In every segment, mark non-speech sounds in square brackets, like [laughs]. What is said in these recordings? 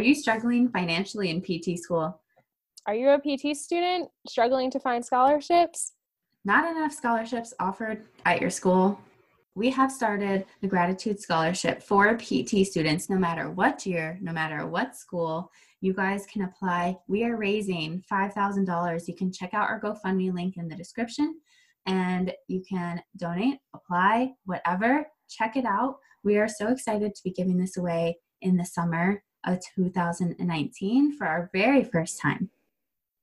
Are you struggling financially in PT school? Are you a PT student struggling to find scholarships? Not enough scholarships offered at your school? We have started the Gratitude Scholarship for PT students, no matter what year, no matter what school. You guys can apply. We are raising $5,000. You can check out our GoFundMe link in the description and you can donate, apply, whatever. Check it out. We are so excited to be giving this away in the summer of 2019 for our very first time.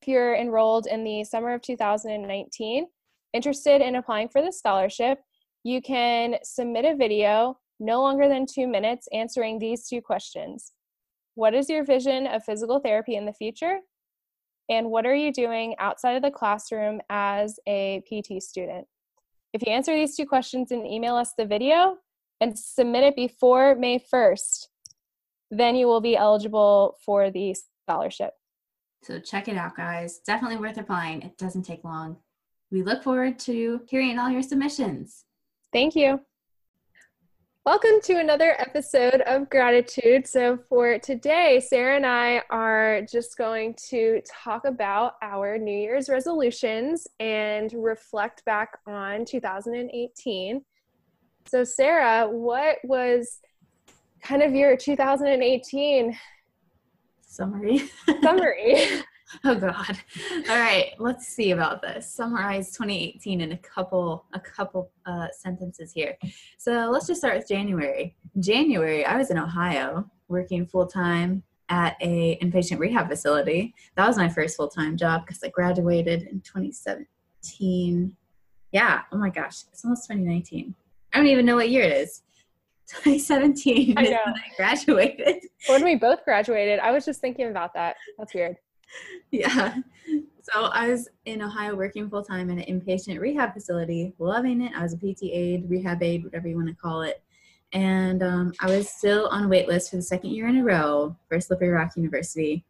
If you're enrolled in the summer of 2019, interested in applying for the scholarship, you can submit a video no longer than two minutes answering these two questions What is your vision of physical therapy in the future? And what are you doing outside of the classroom as a PT student? If you answer these two questions and email us the video and submit it before May 1st, then you will be eligible for the scholarship. So check it out, guys. Definitely worth applying. It doesn't take long. We look forward to hearing all your submissions. Thank you. Welcome to another episode of Gratitude. So, for today, Sarah and I are just going to talk about our New Year's resolutions and reflect back on 2018. So, Sarah, what was kind of your 2018 summary. [laughs] summary. oh God. All right, let's see about this. Summarize 2018 in a couple a couple uh, sentences here. So let's just start with January. January, I was in Ohio working full time at a inpatient rehab facility. That was my first full time job because I graduated in 2017. Yeah. Oh my gosh, it's almost 2019. I don't even know what year it is. 2017 I know. I graduated. When we both graduated, I was just thinking about that. That's weird. Yeah. So I was in Ohio working full time in an inpatient rehab facility, loving it. I was a PT aide, rehab aide, whatever you want to call it. And um, I was still on wait list for the second year in a row for Slippery Rock University.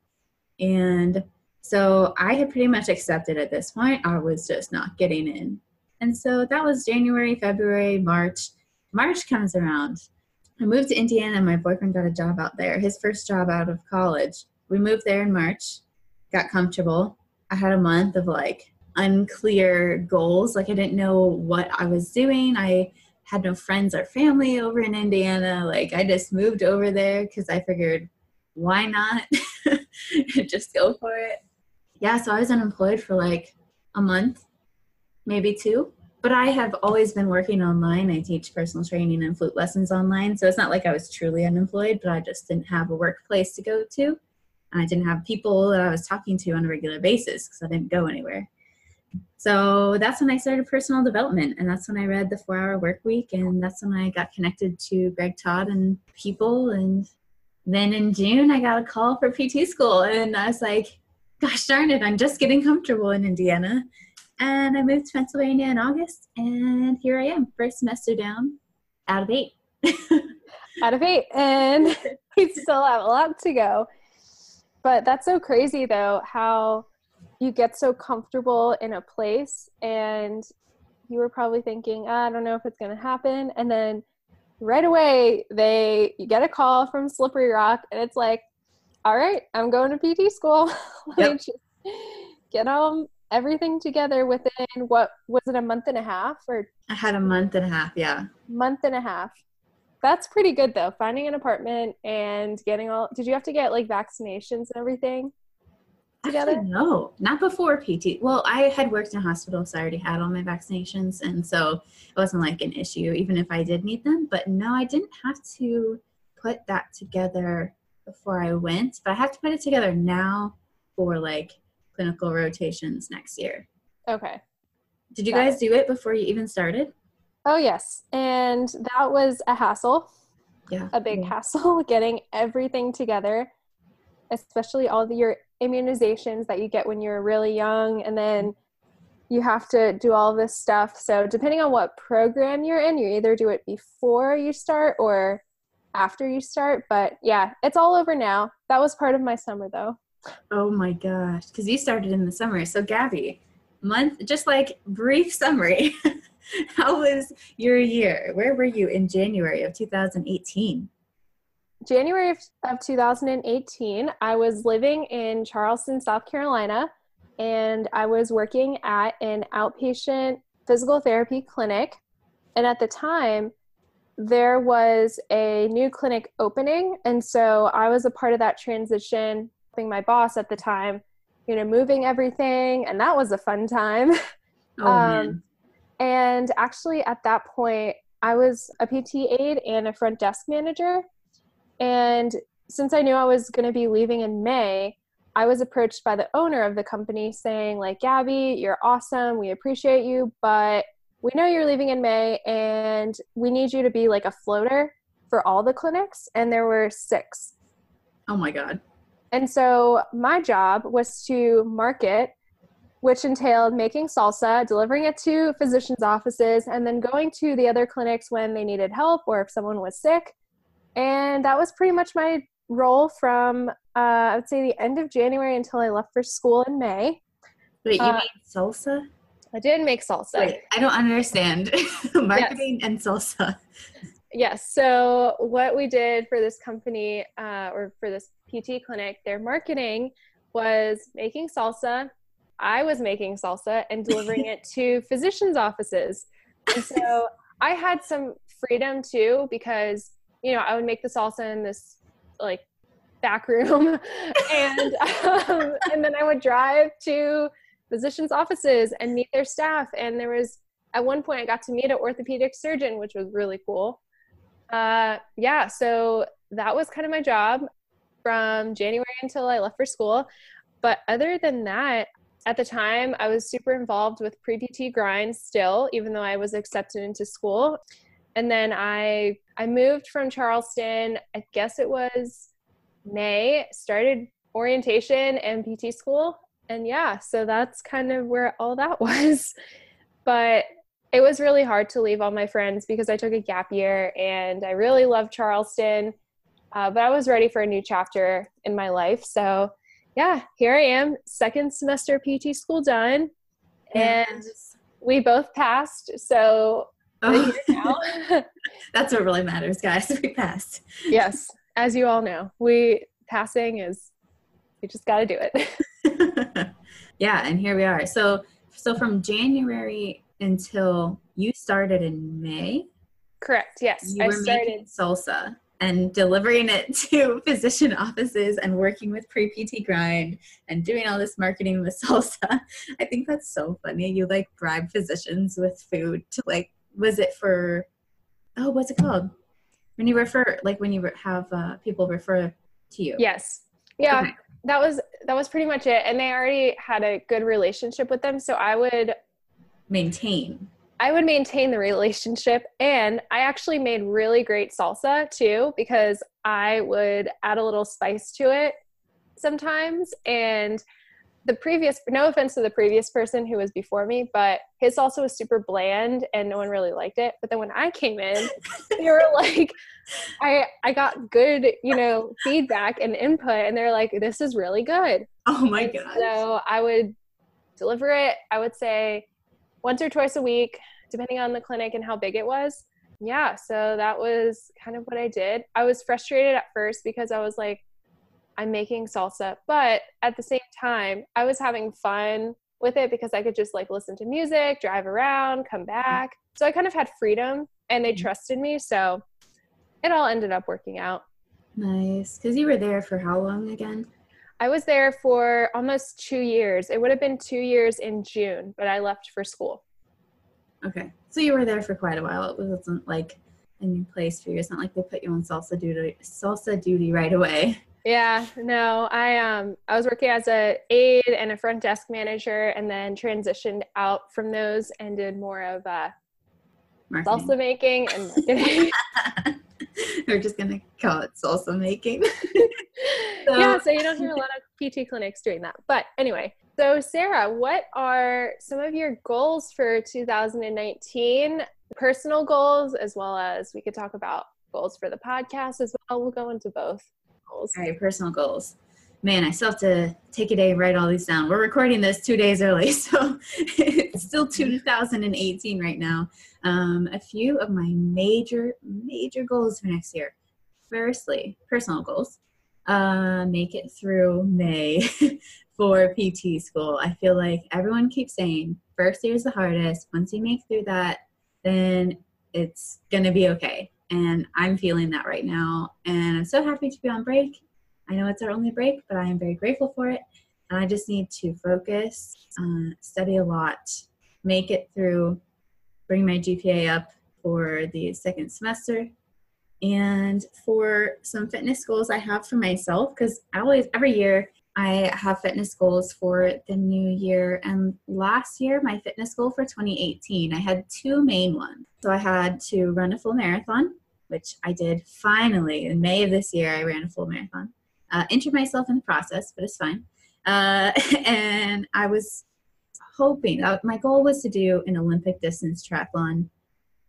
And so I had pretty much accepted at this point. I was just not getting in. And so that was January, February, March. March comes around. I moved to Indiana. My boyfriend got a job out there, his first job out of college. We moved there in March, got comfortable. I had a month of like unclear goals. Like I didn't know what I was doing. I had no friends or family over in Indiana. Like I just moved over there because I figured, why not? [laughs] just go for it. Yeah, so I was unemployed for like a month, maybe two but I have always been working online. I teach personal training and flute lessons online. So it's not like I was truly unemployed, but I just didn't have a workplace to go to. And I didn't have people that I was talking to on a regular basis because I didn't go anywhere. So that's when I started personal development. And that's when I read the four hour work week. And that's when I got connected to Greg Todd and people. And then in June, I got a call for PT school. And I was like, gosh darn it, I'm just getting comfortable in Indiana and I moved to Pennsylvania in August, and here I am, first semester down, out of eight. [laughs] out of eight, and [laughs] we still have a lot to go. But that's so crazy, though, how you get so comfortable in a place, and you were probably thinking, ah, I don't know if it's going to happen, and then right away they you get a call from Slippery Rock, and it's like, all right, I'm going to PT school. [laughs] yep. get home everything together within what was it a month and a half or I had a month and a half, yeah. Month and a half. That's pretty good though. Finding an apartment and getting all did you have to get like vaccinations and everything? Together? Actually, no, not before PT. Well, I had worked in a hospital, so I already had all my vaccinations, and so it wasn't like an issue, even if I did need them. But no, I didn't have to put that together before I went, but I have to put it together now for like clinical rotations next year. Okay. Did you Got guys it. do it before you even started? Oh, yes. And that was a hassle. Yeah. A big yeah. hassle [laughs] getting everything together, especially all the, your immunizations that you get when you're really young and then you have to do all this stuff. So depending on what program you're in, you either do it before you start or after you start. But yeah, it's all over now. That was part of my summer though. Oh my gosh, because you started in the summer. So Gabby, month just like brief summary. [laughs] How was your year? Where were you in January of 2018? January of, of 2018, I was living in Charleston, South Carolina, and I was working at an outpatient physical therapy clinic. And at the time, there was a new clinic opening. And so I was a part of that transition, helping my boss at the time, you know, moving everything. And that was a fun time. [laughs] Oh, um, and actually, at that point, I was a PT aide and a front desk manager. And since I knew I was going to be leaving in May, I was approached by the owner of the company saying, like, Gabby, you're awesome. We appreciate you, but we know you're leaving in May and we need you to be like a floater for all the clinics. And there were six. Oh my God. And so my job was to market, which entailed making salsa, delivering it to physicians' offices, and then going to the other clinics when they needed help or if someone was sick. And that was pretty much my role from uh, I would say the end of January until I left for school in May. Wait, you uh, made salsa? I did make salsa. Wait, I don't understand [laughs] marketing yes. and salsa. Yes. So what we did for this company uh, or for this PT clinic, their marketing was making salsa. I was making salsa and delivering [laughs] it to physicians' offices. And so I had some freedom too because you know I would make the salsa in this like back room [laughs] and um, and then i would drive to physicians offices and meet their staff and there was at one point i got to meet an orthopedic surgeon which was really cool uh, yeah so that was kind of my job from january until i left for school but other than that at the time i was super involved with pre-pt grind still even though i was accepted into school and then i i moved from charleston i guess it was May, started orientation and PT school. And yeah, so that's kind of where all that [laughs] was. but it was really hard to leave all my friends because I took a gap year and I really loved Charleston. Uh, but I was ready for a new chapter in my life. So yeah, here I am, second semester PT school done. And we both passed. So oh. [laughs] that's what really matters, guys. [laughs] We passed. yes as you all know, we passing is we just got to do it. [laughs] yeah, and here we are. So so from January until you started in May. Correct. Yes, you I were started making salsa and delivering it [laughs] to physician offices and working with pre PT grind and doing all this marketing with [laughs] salsa. I think that's so funny. You like bribe physicians with food to like was it for oh what's it called when you refer like when you have uh, people refer to you yes yeah okay. that was that was pretty much it and they already had a good relationship with them so i would maintain i would maintain the relationship and i actually made really great salsa too because i would add a little spice to it sometimes. And the previous no offense to the previous person who was before me but his salsa was super bland and no one really liked it. But then when i came in they were [laughs] like i i got good you know feedback and input and they're like this is really good. Oh my god so i would deliver it. I would say once or twice a week depending on the clinic and how big it was yeah so that was kind of what i did i was frustrated at first because i was like I'm making salsa. But at the same time, I was having fun with it because I could just like listen to music, drive around, come back. So I kind of had freedom and they mm-hmm. trusted me. So it all ended up working out. Nice. Because you were there for how long again? I was there for almost two years. It would have been two years in June, but I left for school. Okay. So you were there for quite a while. It wasn't like a new place for you. It's not like they put you on salsa duty salsa duty right away. Yeah, no, I um I was working as a aide and a front desk manager, and then transitioned out from those and did more of uh, salsa making and [laughs] marketing. We're just gonna call it salsa making. [laughs] So, yeah, so you don't hear a lot of PT clinics doing that. But anyway, so Sarah, what are some of your goals for 2019? Personal goals, as well as we could talk about goals for the podcast as well. We'll go into both goals. All right, personal goals. Man, I still have to take a day and write all these down. We're recording this two days early, [laughs] so it's still 2018 right now. Um, a few of my major, major goals for next year. Firstly, personal goals. Uh, make it through May [laughs] for PT school. I feel like everyone keeps saying first year is the hardest. Once you make through that, then it's gonna be okay. And I'm feeling that right now. And I'm so happy to be on break. I know it's our only break, but I am very grateful for it. And I just need to focus, uh, study a lot, make it through, bring my GPA up for the second semester. And for some fitness goals I have for myself, because I always, every year, I have fitness goals for the new year. And last year, my fitness goal for 2018, I had two main ones. So I had to run a full marathon, which I did finally in May of this year. I ran a full marathon. Uh, injured myself in the process, but it's fine. Uh, [laughs] and I was hoping, uh, my goal was to do an Olympic distance triathlon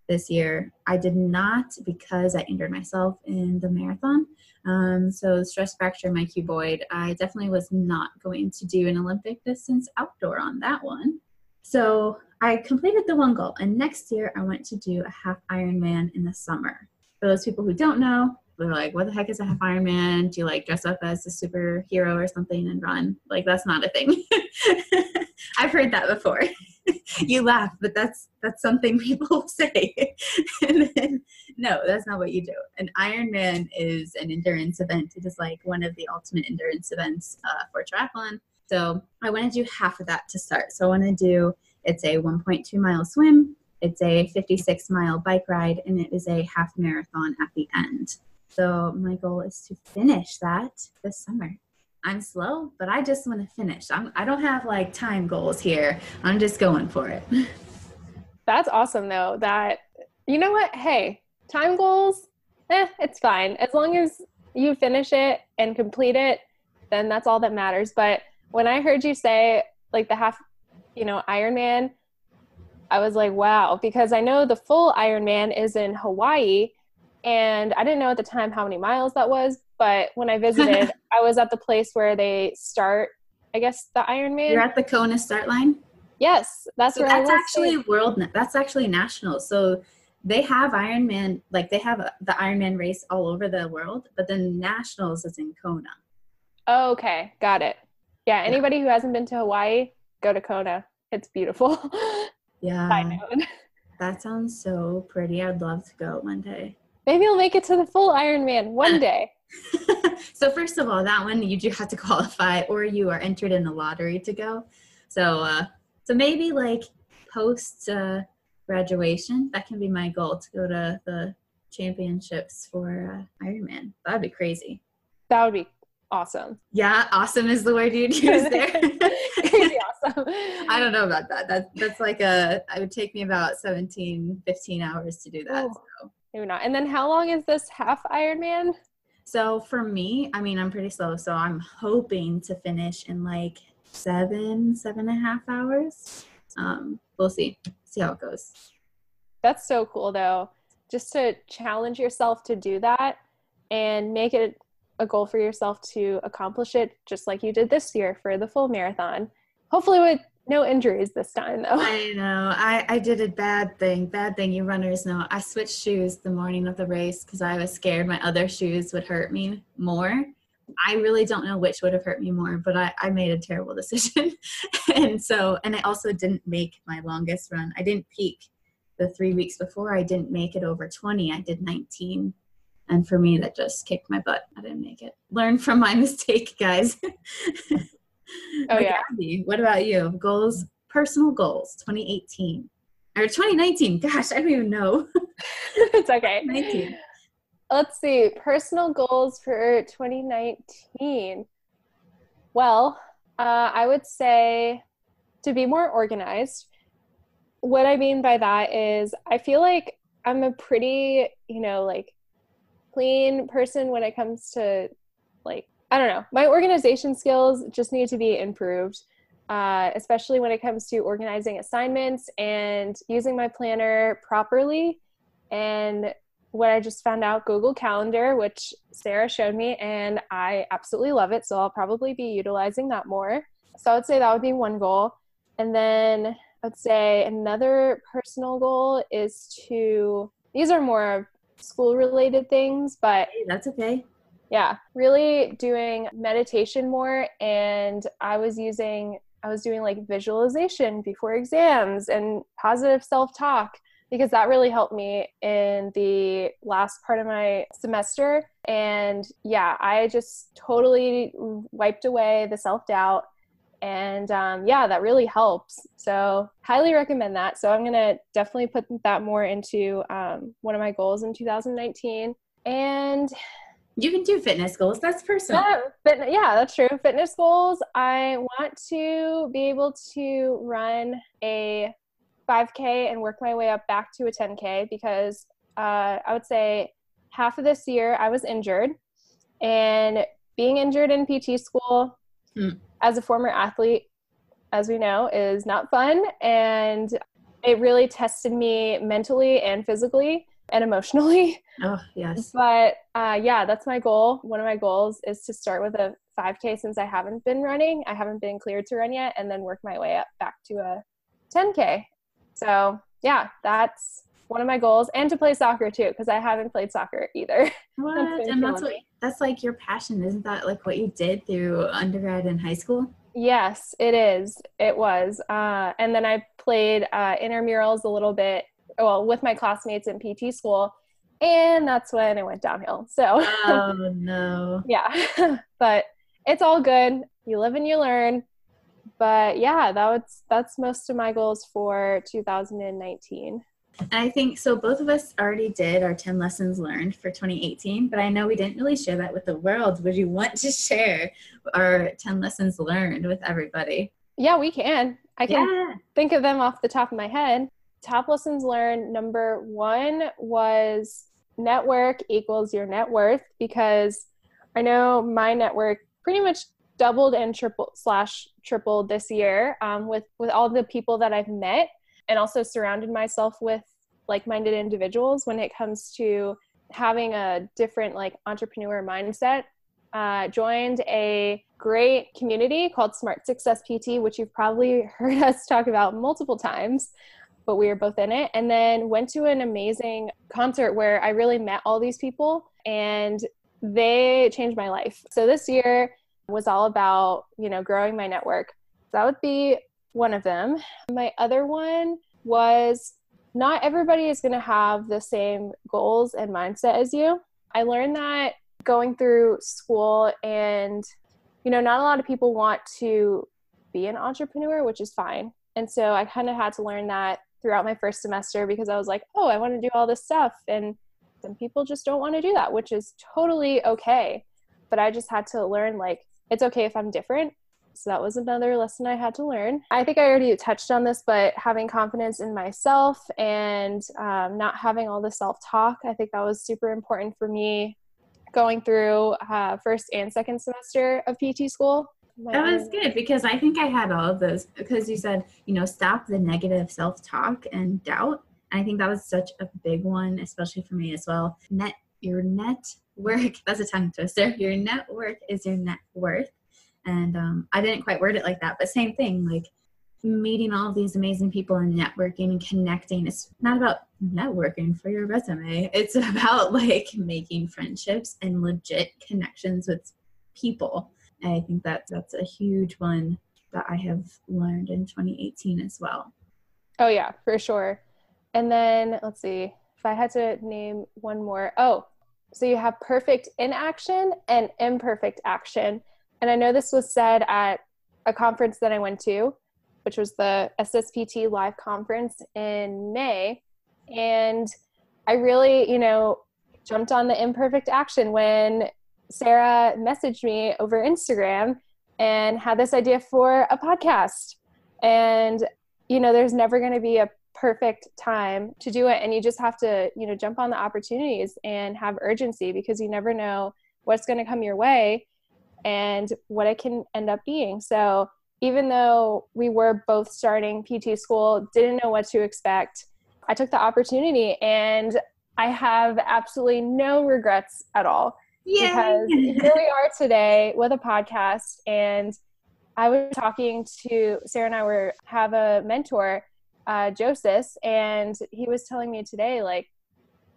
this year. I did not because I injured myself in the marathon. Um, so stress fracture my cuboid. I definitely was not going to do an Olympic distance outdoor on that one. So I completed the one goal, and next year I want to do a half Ironman in the summer. For those people who don't know, they're like, "What the heck is a half Ironman? Do you like dress up as a superhero or something and run?" Like that's not a thing. [laughs] I've heard that before. [laughs] [laughs] you laugh, but that's that's something [laughs] people say. then, no, that's not what you do. An Ironman is an endurance event. It is like one of the ultimate endurance events uh, for triathlon. So I want to do half of that to start. So I want to do it's a 1.2 mile swim, it's a 56 mile bike ride, and it is a half marathon at the end. So my goal is to finish that this summer. I'm slow, but I just want to finish. I'm, I don't have like time goals here. I'm just going for it. [laughs] That's awesome, though. That, you know what? Hey, time goals, eh, it's fine. As long as you finish it and complete it, then that's all that matters. But when I heard you say like the half, you know, Ironman, I was like, wow, because I know the full Ironman is in Hawaii. And I didn't know at the time how many miles that was, but when I visited, [laughs] I was at the place where they start, I guess, the Ironman. You're at the Kona start line? Yes, that's so where that's actually world. That's actually national. So they have Ironman, like they have a, the Ironman race all over the world, but the nationals is in Kona. Oh, okay, got it. Yeah, anybody yeah. who hasn't been to Hawaii, go to Kona. It's beautiful. [laughs] Yeah. That sounds so pretty. I'd love to go one day. Maybe I'll make it to the full Ironman one [laughs] day. [laughs] so first of all, that one you do have to qualify, or you are entered in the lottery to go. So, uh, so maybe like post uh, graduation, that can be my goal to go to the championships for uh, Ironman. That'd be crazy. That would be awesome. Yeah, awesome is the word you'd [laughs] use there. awesome. [laughs] I don't know about that. That's that's like a. It would take me about 17, 15 hours to do that. Oh, so. Maybe not. And then how long is this half Ironman? So for me, I mean, I'm pretty slow, so I'm hoping to finish in like seven, seven and a half hours. Um, we'll see, see how it goes. That's so cool, though. Just to challenge yourself to do that and make it a goal for yourself to accomplish it, just like you did this year for the full marathon. Hopefully, with no injuries this time, though. I know. I, I did a bad thing. Bad thing. You runners know. I switched shoes the morning of the race because I was scared my other shoes would hurt me more. I really don't know which would have hurt me more, but I, I made a terrible [laughs] decision. and so, and I also didn't make my longest run. I didn't peak the three weeks before. I didn't make it over 20. I did 19. And for me, that just kicked my butt. I didn't make it. Learn from my [laughs] mistake, guys. [laughs] Oh yeah. Abby, what about you? Goals, personal goals, 2018 or 2019. Gosh, I don't even know. [laughs] it's okay. 19. Let's see. Personal goals for 2019. Well, uh, I would say to be more organized. What I mean by that is I feel like I'm a pretty, you know, like clean person when it comes to like I don't know. My organization skills just need to be improved, uh, especially when it comes to organizing assignments and using my planner properly. And what I just found out Google Calendar, which Sarah showed me, and I absolutely love it. So I'll probably be utilizing that more. So I would say that would be one goal. And then I'd say another personal goal is to, these are more school related things, but hey, that's okay. Yeah, really doing meditation more. And I was using, I was doing like visualization before exams and positive self talk because that really helped me in the last part of my semester. And yeah, I just totally wiped away the self doubt. And um, yeah, that really helps. So, highly recommend that. So, I'm to definitely put that more into um, one of my goals in 2019. And you can do fitness goals. That's personal. Yeah, fit, yeah, that's true. Fitness goals. I want to be able to run a 5K and work my way up back to a 10K because uh, I would say half of this year I was injured. And being injured in PT school hmm. as a former athlete, as we know, is not fun. And it really tested me mentally and physically and emotionally. Oh, yes. But uh, yeah, that's my goal. One of my goals is to start with a 5K since I haven't been running. I haven't been cleared to run yet, and then work my way up back to a 10K. So yeah, that's one of my goals, and to play soccer too, because I haven't played soccer either. What? that's and that's what that's like your passion, isn't that like what you did through undergrad and high school? Yes, it is. It was. Uh, and then I played uh, intramurals a little bit, well, with my classmates in PT school, and that's when it went downhill. So. Oh [laughs] no. yeah, [laughs] but it's all good. You live and you learn but yeah, that was that's most of my goals for 2019. I think so. Both of us already did our 10 lessons learned for 2018, but I know we didn't really share that with the world. Would you want to share our 10 lessons learned with everybody? Yeah, we can. I can yeah. think of them off the top of my head. Top lessons learned number one was network equals your net worth because I know my network pretty much doubled and triple slash tripled this year um, with with all the people that I've met and also surrounded myself with like-minded individuals when it comes to having a different like entrepreneur mindset. Uh, joined a great community called Smart Success PT, which you've probably [laughs] heard us talk about multiple times, but we were both in it. And then went to an amazing concert where I really met all these people and they changed my life. So this year, was all about, you know, growing my network. That would be one of them. My other one was not everybody is going to have the same goals and mindset as you. I learned that going through school and you know, not a lot of people want to be an entrepreneur, which is fine. And so I kind of had to learn that throughout my first semester because I was like, oh, I want to do all this stuff. And some people just don't want to do that, which is totally okay. But I just had to learn like it's okay if I'm different. So that was another lesson I had to learn. I think I already touched on this, but having confidence in myself and um, not having all the self talk, I think that was super important for me going through uh, first and second semester of PT school. That was good because I think I had all of those because you said, you know, stop the negative self talk and doubt. And I think that was such a big one, especially for me as well. Net your net work [laughs] that's a tongue twister. Your network is your net worth. And um, i didn't quite word it like that but same thing like meeting all of these amazing people and networking and connecting. It's not about networking for your resume. It's [laughs] about like making friendships and legit connections with people i think that that's a huge one that i have learned in 2018 as well oh yeah for sure and then let's see if i had to name one more oh so you have perfect inaction and imperfect action. And I know this was said at a conference that I went to, which was the SSPT live conference in May. And I really, you know, jumped on the imperfect action when Sarah messaged me over Instagram and had this idea for a podcast. And, you know, there's never going to be a perfect time to do it and you just have to you know jump on the opportunities and have urgency because you never know what's going to come your way and what it can end up being. So, even though we were both starting PT school, didn't know what to expect, I took the opportunity and I have absolutely no regrets at all. Yay. Because here we are today with a podcast and I was talking to Sarah and I were have a mentor, uh, Joseph, and he was telling me today, like,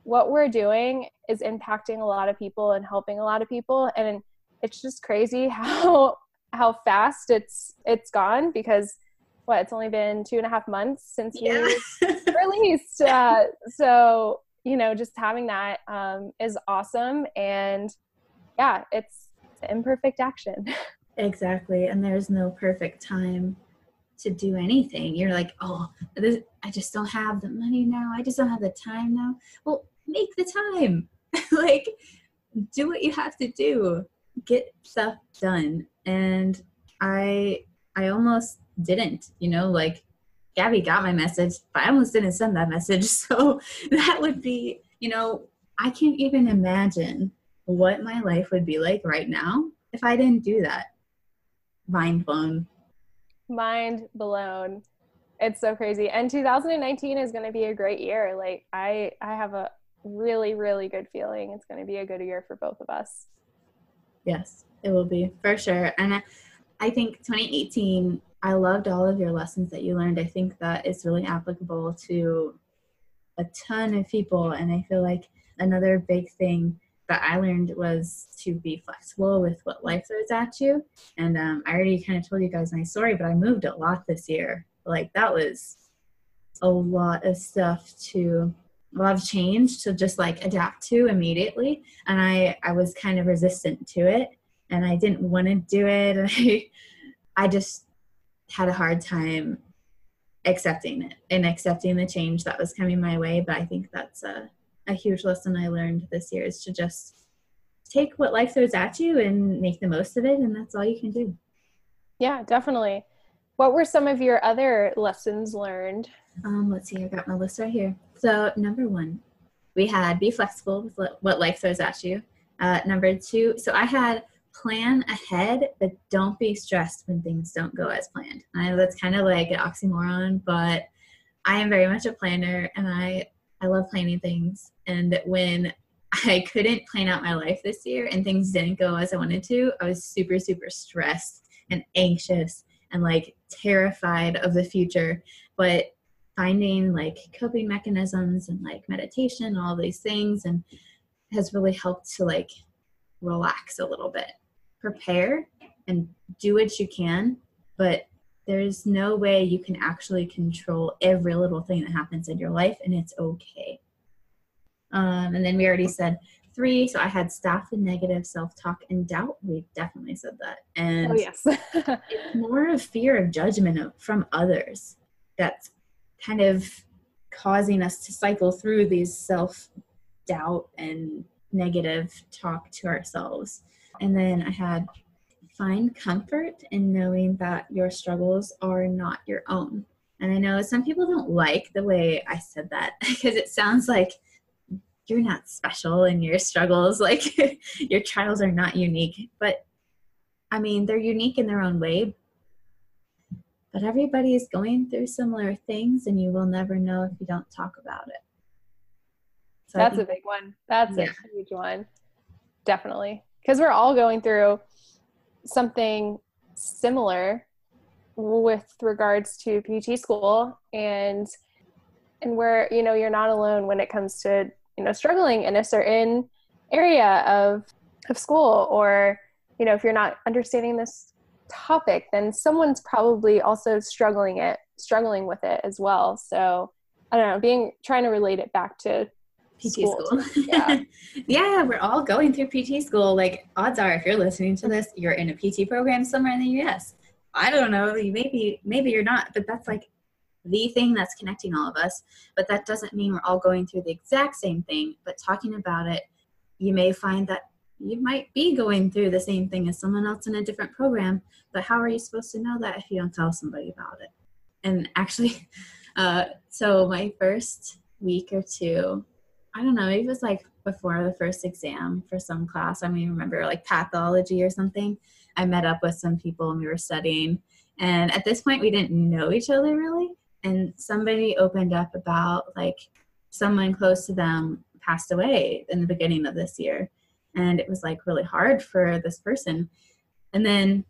what we're doing is impacting a lot of people and helping a lot of people. And it's just crazy [laughs] how how fast it's it's gone because what it's only been two and a half months since yeah. we [laughs] released. Uh, so you know, just having that um, is awesome, and yeah, it's imperfect action. [laughs] Exactly. And there's no perfect time to do anything. You're like, oh, this, I just don't have the money now. I just don't have the time now. Well, make the time. [laughs] like, do what you have to do. Get stuff done. And I, I almost didn't. You know, like Gabby got my message, but I almost didn't send that message. [laughs] So that would be, you know, I can't even imagine what my life would be like right now if I didn't do that mind blown. Mind blown. It's so crazy. And 2019 is going to be a great year. Like I I have a really really good feeling it's going to be a good year for both of us. Yes, it will be for sure. And I, I think 2018 I loved all of your lessons that you learned. I think that is really applicable to a ton of people and I feel like another big thing that I learned was to be flexible with what life throws at you. And um, I already kind of told you guys my story, but I moved a lot this year. Like that was a lot of stuff to a lot of change to just like adapt to immediately. And I I was kind of resistant to it, and I didn't want to do it. [laughs] And I I just had a hard time accepting it and accepting the change that was coming my way. But I think that's a a huge lesson I learned this year is to just take what life throws at you and make the most of it, and that's all you can do. Yeah, definitely. What were some of your other lessons learned? Um, let's see, I got my list right here. So, number one, we had be flexible with what life throws at you. Uh, number two, so I had plan ahead, but don't be stressed when things don't go as planned. I know that's kind of like an oxymoron, but I am very much a planner and I I love planning things. And when I couldn't plan out my life this year and things didn't go as I wanted to, I was super, super stressed and anxious and like terrified of the future. But finding like coping mechanisms and like meditation, all these things, and has really helped to like relax a little bit, prepare and do what you can, but there's no way you can actually control every little thing that happens in your life, and it's okay. Um, and then we already said three. So I had stop the negative self talk and doubt. We definitely said that. And oh, yes. [laughs] it's more of fear of judgment from others that's kind of causing us to cycle through these self doubt and negative talk to ourselves. And then I had find comfort in knowing that your struggles are not your own. And I know some people don't like the way I said that [laughs] because it sounds like you're not special in your struggles, [laughs] like your trials are not unique. But I mean, they're unique in their own way. But everybody is going through similar things, and you will never know if you don't talk about it. So That's think, a big one. That's yeah. a huge one. Definitely. Because we're all going through something similar with regards to PT school and and where you know you're not alone when it comes to you know struggling in a certain area of of school or you know if you're not understanding this topic then someone's probably also struggling it struggling with it as well. So i don't know being trying to relate it back to PT school. school. [laughs] Yeah. [laughs] yeah, we're all going through PT school. Like odds are if you're listening to this, you're in a PT program somewhere in the US. I don't know, maybe maybe you're not, but that's like the thing that's connecting all of us. But that doesn't mean we're all going through the exact same thing, but talking about it, you may find that you might be going through the same thing as someone else in a different program, but how are you supposed to know that if you don't tell somebody about it? And actually, [laughs] uh, so my first week or two I don't know, maybe it was like before the first exam for some class. I mean, remember like pathology or something. I met up with some people and we were studying. And at this point, we didn't know each other really. And somebody opened up about like someone close to them passed away in the beginning of this year. And it was like really hard for this person. And then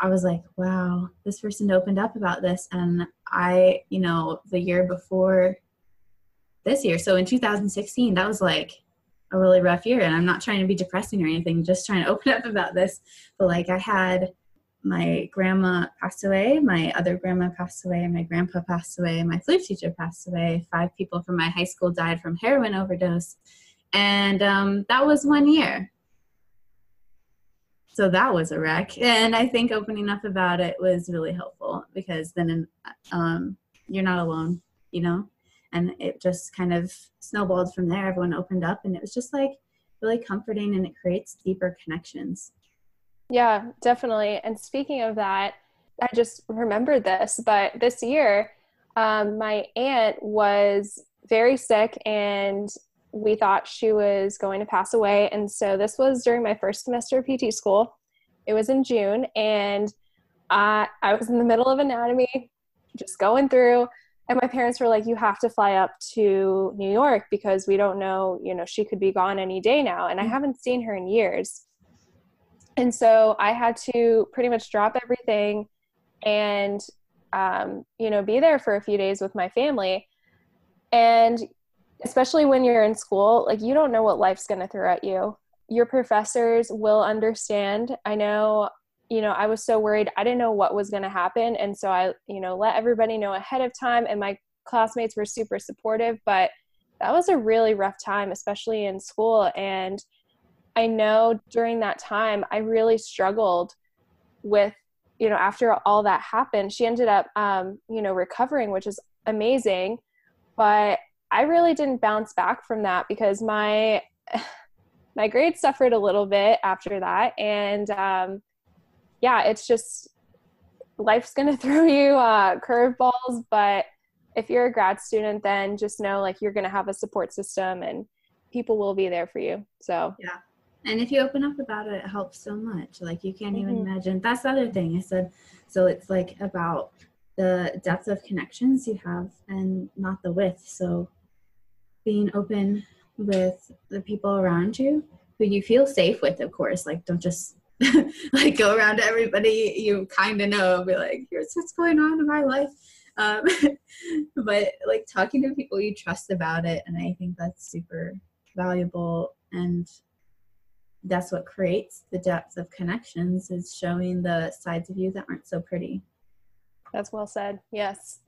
I was like, wow, this person opened up about this. And I, you know, the year before this year, so in 2016, that was like a really rough year. And I'm not trying to be depressing or anything, just trying to [laughs] open up about this. But like, I had my grandma passed away, my other grandma passed away, my grandpa passed away, my flute teacher passed away, five people from my high school died from heroin overdose. And um, that was one year so that was a wreck and i think opening up about it was really helpful because then um, you're not alone you know and it just kind of snowballed from there everyone opened up and it was just like really comforting and it creates deeper connections yeah definitely and speaking of that i just remembered this but this year um, my aunt was very sick and we thought she was going to pass away. And so this was during my first semester of PT school. It was in June, and I, I was in the middle of anatomy, just going through. And my parents were like, You have to fly up to New York because we don't know, you know, she could be gone any day now. And I mm. haven't seen her in years. And so I had to pretty much drop everything and, um, you know, be there for a few days with my family. And especially when you're in school, like you don't know what life's going to throw at you. Your professors will understand. I know, you know, I was so worried. I didn't know what was going to happen. And so I, you know, let everybody know ahead of time. And my classmates were super supportive. But that was a really rough time, especially in school. And I know during that time, I really struggled with, you know, after all that happened, she ended up, um, you know, recovering, which is amazing. But I really didn't bounce back from that because my [laughs] my grades suffered a little bit after that, and um, yeah, it's just life's gonna [laughs] throw you uh, curveballs. But if you're a grad student, then just know like you're gonna have a support system and people will be there for you. So yeah. And if you open up about it, it helps so much. Like you can't mm-hmm. even imagine. That's the other thing I said. So it's like about the depth of connections you have and not the width. So being open with the people around you who you feel safe with, of course. Like, don't just [laughs] like go around to everybody you kind of know, be like, here's what's going on in my life. Um, [laughs] but like talking to people you trust about it, and I think that's super valuable. And that's what creates the depth of connections is showing the sides of you that aren't so pretty. That's well said. Yes.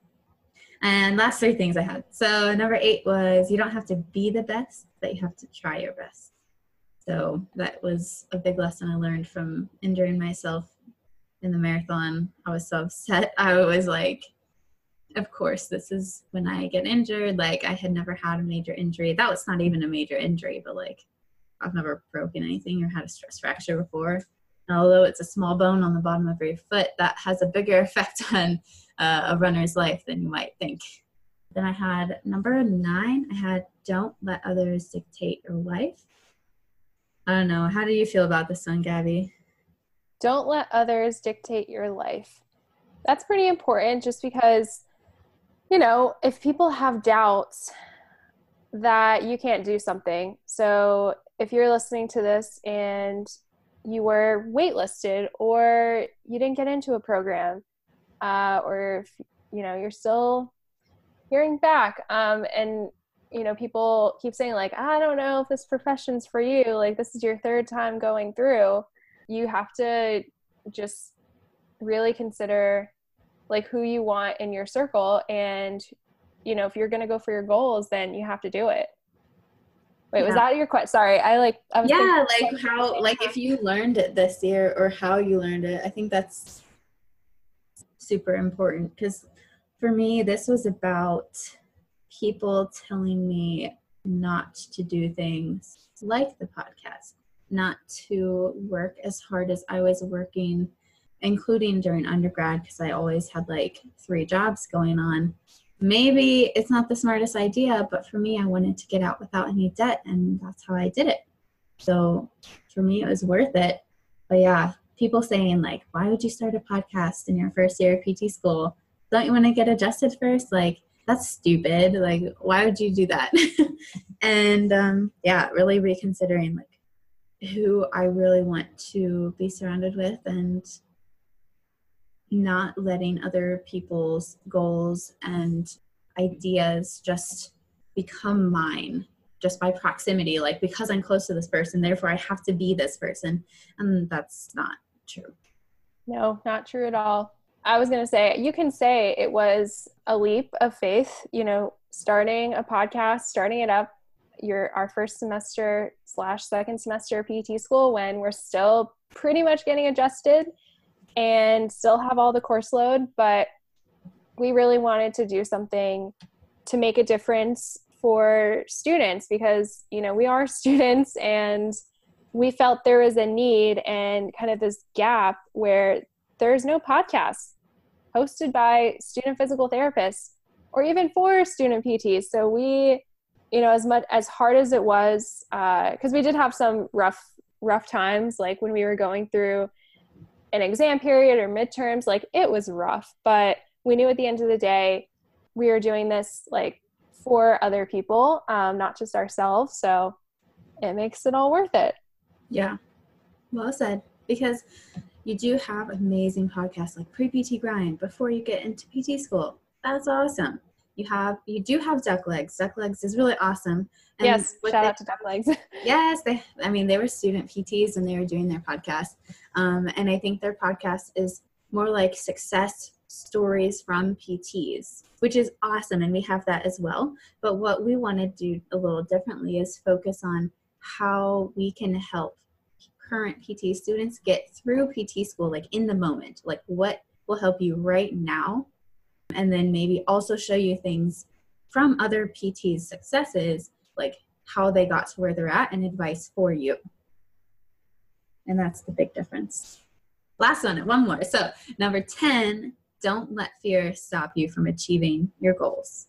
And last three things I had. So number eight was you don't have to be the best, but you have to try your best. So that was a big lesson I learned from injuring myself in the marathon. I was so upset. [laughs] I was like, of course, this is when I get injured. Like I had never had a major injury. That was not even a major injury, but like I've never broken anything or had a stress fracture before. And although it's a small bone on the bottom of your foot, that has a bigger [laughs] effect on uh, a runner's life than you might think. Then I had number nine, I had don't let others dictate your life. I don't know. How do you feel about this one, Gabby? Don't let others dictate your life. That's pretty important just because, you know, if people have doubts that you can't do something. So if you're listening to this and you were waitlisted or you didn't get into a program, uh, or if you know you're still hearing back um, and you know people keep saying like i don't know if this profession's for you like this is your third time going through. You have to just really consider like who you want in your circle and you know if you're going to go for your goals then you have to do it. Wait yeah. was that your question sorry i like I was yeah like how like if you learned it this year or how you learned it i think that's super important because for me, this was about people telling me not to do things like the podcast, not to work as hard as I was working, including during undergrad, because I always had like three jobs going on. maybe it's not the smartest idea, but for me, I wanted to get out without any debt, and that's how I did it. So for me, it was worth it. But yeah, people saying, like, why would you start a podcast in your first year of PT school? Don't you want to get adjusted first? Like, that's stupid. Like, why would you do that? [laughs] and um, yeah, really reconsidering, like, who I really want to be surrounded with and not letting other people's goals and ideas just become mine just by proximity like because i'm close to this person therefore i have to be this person and that's not true no not true at all i was going to say you can say it was a leap of faith you know starting a podcast starting it up your our first semester slash second semester pt school when we're still pretty much getting adjusted and still have all the course load, but we really wanted to do something to make a difference for students because, you know, we are [laughs] students and we felt there was a need and kind of this gap where there's no podcast hosted by student physical therapists or even for student PTs. So we, you know, as much as hard as it was, because uh, we did have some rough rough times, like when we were going through an exam period or midterms like it was rough. But we knew at the end of the day we were doing this like for other people um, not just ourselves. So it makes it all worth it. Yeah. Well said. Because you do have amazing podcasts like pre-pt grind before you get into pt school. That's awesome. You have you do have duck legs. Duck legs is really awesome. And yes shout they, out to duck legs. [laughs] Yes they i mean they were student pts and they were doing their podcast. Um, and i think their podcast is more like success stories from pts which is awesome. And we have that as well. But what we want to do a little differently is focus on how we can help current pt students get through pt school like in the moment like what will help you right now and then maybe also show you things from other PTs' successes, like how they got to where they're at and advice for you. And that's the big difference. Last one, one more. So, number 10, don't let fear stop you from achieving your goals.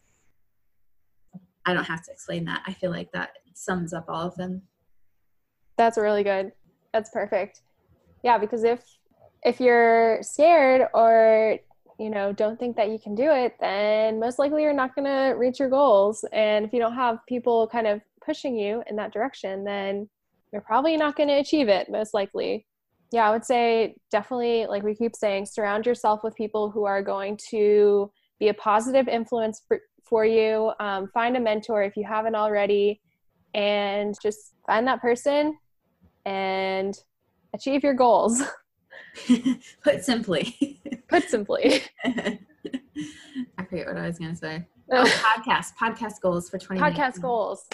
I don't have to explain that. I feel like that sums up all of them. That's really good. That's perfect. Yeah, because if if you're scared or you know don't think that you can do it then most likely you're not going to reach your goals. And if you don't have people kind of pushing you in that direction then you're probably not going to achieve it most likely. Yeah i would say definitely like we keep saying surround yourself with people who are going to be a positive influence for, for you. Um, find a mentor if you haven't already and just find that person and achieve your goals [laughs] [laughs] Put simply. [laughs] Put simply. I forget what I was going to say. Oh, podcast. Podcast goals for 20. Podcast goals.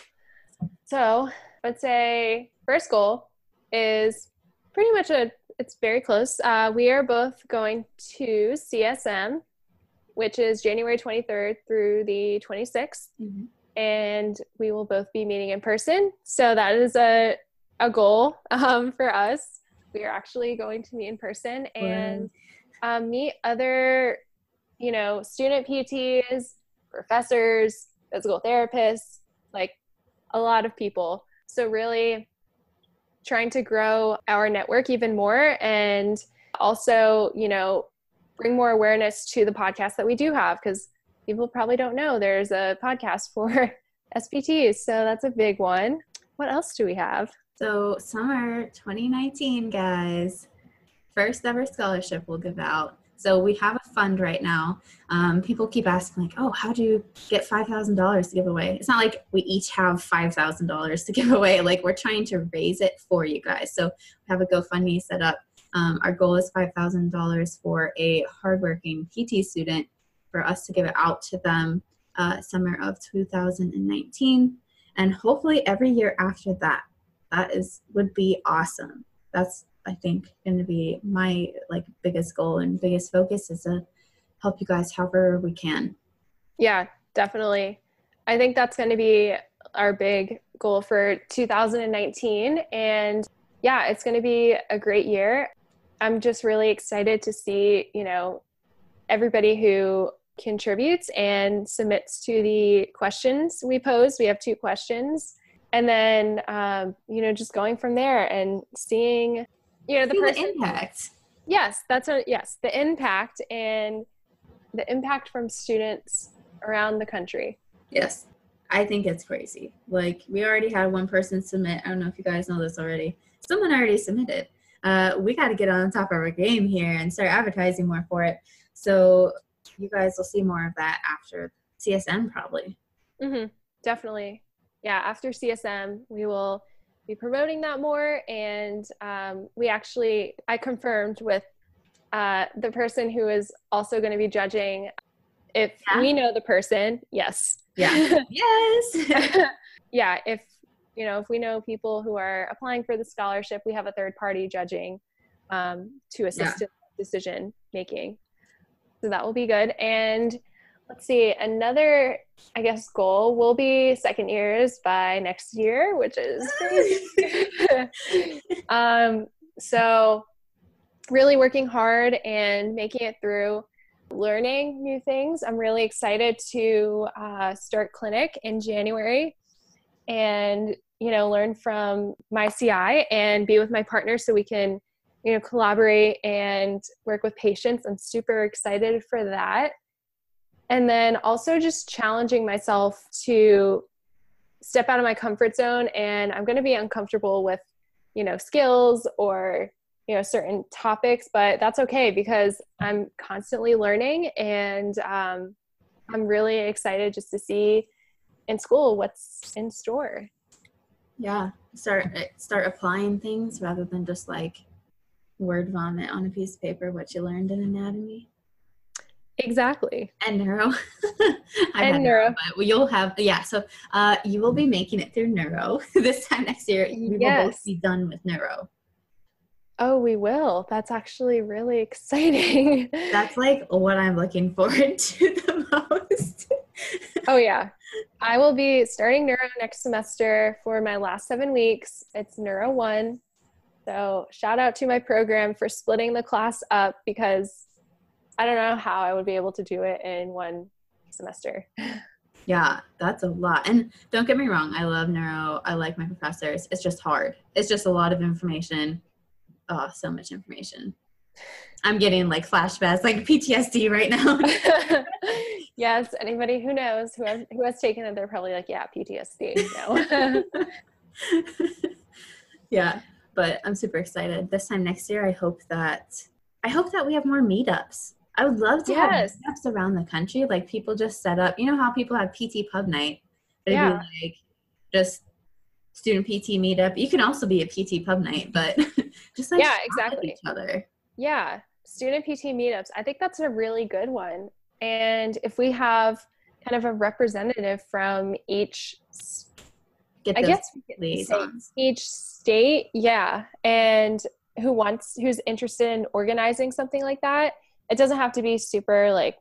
So, let's say first goal is pretty much a. It's very close. Uh, we are both going to CSM, which is January 23rd through the 26th, mm-hmm. and we will both be meeting in person. So that is a a goal um, for us we are actually going to meet in person and um, meet other, you know, student PTs, professors, physical therapists, like a lot of people. So, really trying to grow our network even more and also, you know, bring more awareness to the podcast that we do have because people probably don't know there's a podcast for [laughs] SPTs. So, that's a big one. What else do we have? So, summer 2019, guys, first ever scholarship we'll give out. So, we have a fund right now. Um, people keep asking, like, oh, how do you get $5,000 to give away? It's not like we each have $5,000 to [laughs] give away. Like, we're trying to raise it for you guys. So, we have a GoFundMe set up. Um, our goal is $5,000 for a hardworking PT student for us to give it out to them uh, summer of 2019 and hopefully every year after that that is would be awesome that's i think going to be my like biggest goal and biggest focus is to help you guys however we can yeah definitely i think that's going to be our big goal for 2019 and yeah it's going to be a great year i'm just really excited to see you know everybody who contributes and submits to the questions we pose. We have two questions. And then, um, you know, just going from there and seeing, you know, the, person, the impact. Yes, that's a yes, the impact and the impact from students around the country. Yes. I think it's crazy. Like we already had one person submit. I don't know if you guys know this already. Someone already submitted. Uh, we got to get on top of our game here and start advertising more for it. So you guys will see more of that after CSM probably. Mm-hmm. Definitely. Yeah. After CSM, we will be promoting that more. And um, we actually, I confirmed with uh, the person who is also going to be judging if yeah. we know the person yes yeah [laughs] yes [laughs] yeah if you know if we know people who are applying for the scholarship we have a third party judging um, to assist yeah. in decision making so that will be good and let's see another i guess goal will be second years by next year which is [laughs] um, so really working hard and making it through learning new things. I'm really excited to uh, start clinic in January and you know learn from my CI and be with my partner so we can you know collaborate and work with patients. I'm super excited for that. And then also just challenging myself to step out of my comfort zone. And I'm going to be uncomfortable with you know skills or you know certain topics but that's okay because i'm constantly learning and um, i'm really excited just to see in school what's in store. Yeah. Start start applying things rather than just like word vomit on a piece of paper what you learned in anatomy exactly and neuro [laughs] and neuro but you'll have yeah so uh, you will be making it through neuro [laughs] this time next year we yes. will both be done with neuro Oh, we will. That's actually really exciting. [laughs] That's like what I'm looking forward to the most. oh, yeah. I will be starting neuro next semester for my last seven weeks. It's Neuro One. So, shout out to my program for splitting the class up because I don't know how I would be able to do it in one semester. Yeah, that's a lot. And don't get me wrong, I love neuro. I like my professors. It's just hard. It's just a lot of information oh, so much information. I'm getting like flashbacks, like PTSD right now. [laughs] [laughs] yes, anybody who knows who has, who has taken it, they're probably like, yeah, PTSD. No. [laughs] yeah, but I'm super excited. This time next year, I hope that I hope that we have more meetups. I would love to yes. have meetups around the country. Like people just set up. You know how people have PT pub night? It'd yeah. be like just student PT meetup. You can also be a PT pub night, but [laughs] just like yeah, exactly each other. Yeah, student PT meetups. I think that's a really good one. And if we have kind of a representative from each, I guess each state, yeah, and who wants, who's interested in organizing something like that. It doesn't have to be super like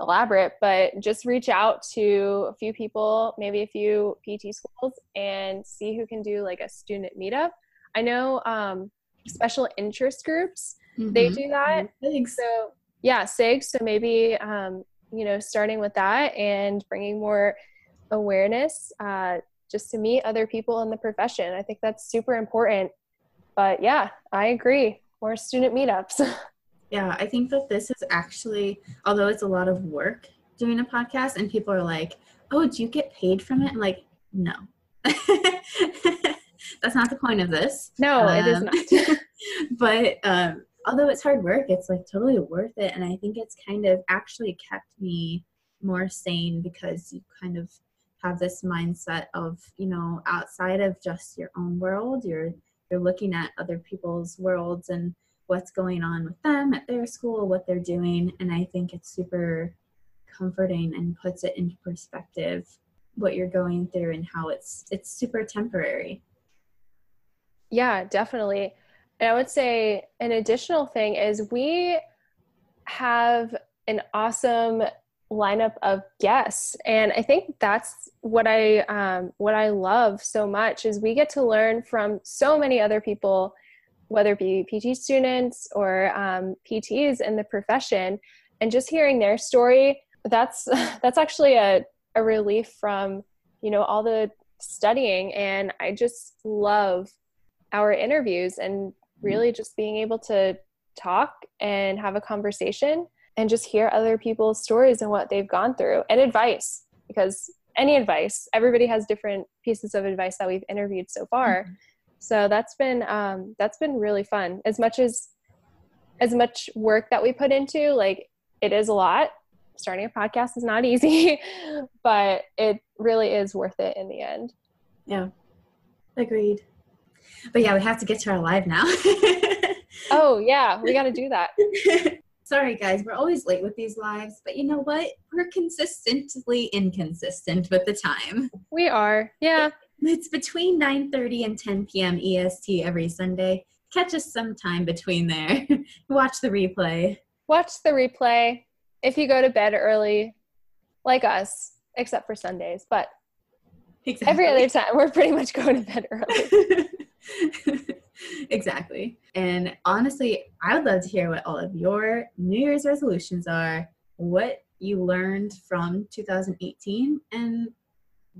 elaborate, but just reach out to a few people, maybe a few PT schools, and see who can do like a student meetup. I know um, special interest groups mm-hmm. they do that. Thanks. So yeah, SIG. So maybe um, you know starting with that and bringing more awareness uh, just to meet other people in the profession. I think that's super important. But yeah, I agree. More student meetups. [laughs] Yeah, I think that this is actually, although it's a lot of work doing a podcast, and people are like, oh, do you get paid from it? I'm like, no. [laughs] That's not the point of this. No, um, it is um, not. [laughs] but um, although it's hard work, it's like totally worth it. And I think it's kind of actually kept me more sane because you kind of have this mindset of, you know, outside of just your own world, you're you're looking at other people's worlds and what's going on with them at their school, what they're doing. And I think it's super comforting and puts it into perspective what you're going through and how it's it's super temporary. Yeah, definitely. And I would say an additional thing is we have an awesome lineup of guests and i think that's what i um, what i love so much is we get to learn from so many other people whether it be PT students or um, PTs in the profession, and just hearing their story. that's [laughs] that's actually a, a relief from you know all the studying and i just love our interviews and really just being able to talk and have a conversation and just hear other people's stories and what they've gone through and advice because any advice everybody has different pieces of advice that we've interviewed so far mm-hmm. So that's been um, that's been really fun. As much as as much work that we put into like it is a lot. Starting a podcast is not [laughs] easy but it really is worth it in the end. Yeah. Agreed. But yeah we have to get to our live now. [laughs] Oh yeah we got to do that. [laughs] Sorry guys we're always late with these lives but you know what? We're consistently inconsistent with the time. We are yeah it's between 9 30 and 10 p.m est every sunday catch us sometime between there [laughs] watch the replay watch the replay if you go to bed early, like us, except for Sundays, but exactly. every other time we're pretty much going to bed early. [laughs] exactly. And honestly, I would love to hear what all of your New Year's resolutions are, what you learned from 2018, and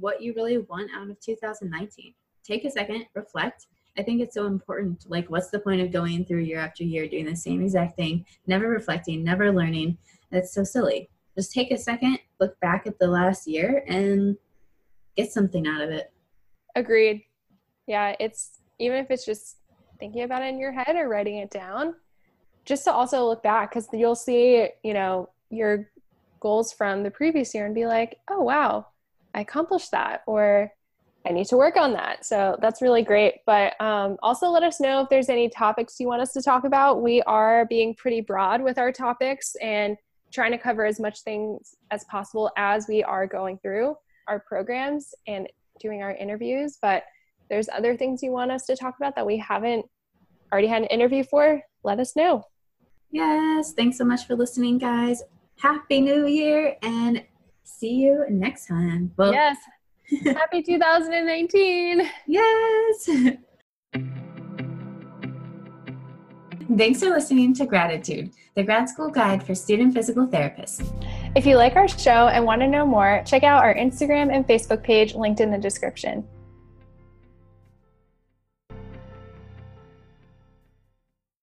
what you really want out of 2019. Take a second, reflect. I think it's so important. Like, what's the point of going through year after year doing the same exact thing, never reflecting, never learning? That's so silly. Just take a second, look back at the last year, and get something out of it. Agreed. Yeah, it's even if it's just thinking about it in your head or writing it down, just to also look back because you'll see, you know, your goals from the previous year and be like, oh, wow, I accomplished that. Or I need to work on that. So that's really great. But um, also let us know if there's any topics you want us to talk about. We are being pretty broad with our topics and trying to cover as much things as possible as we are going through our programs and doing our interviews. But there's other things you want us to talk about that we haven't already had an interview for, let us know. Yes. Thanks so much for listening, guys. Happy New Year and see you next time. Well, yes. Happy 2019. [laughs] Yes. Thanks for listening to Gratitude, the grad school guide for student physical therapists. If you like our show and want to know more, check out our Instagram and Facebook page linked in the description.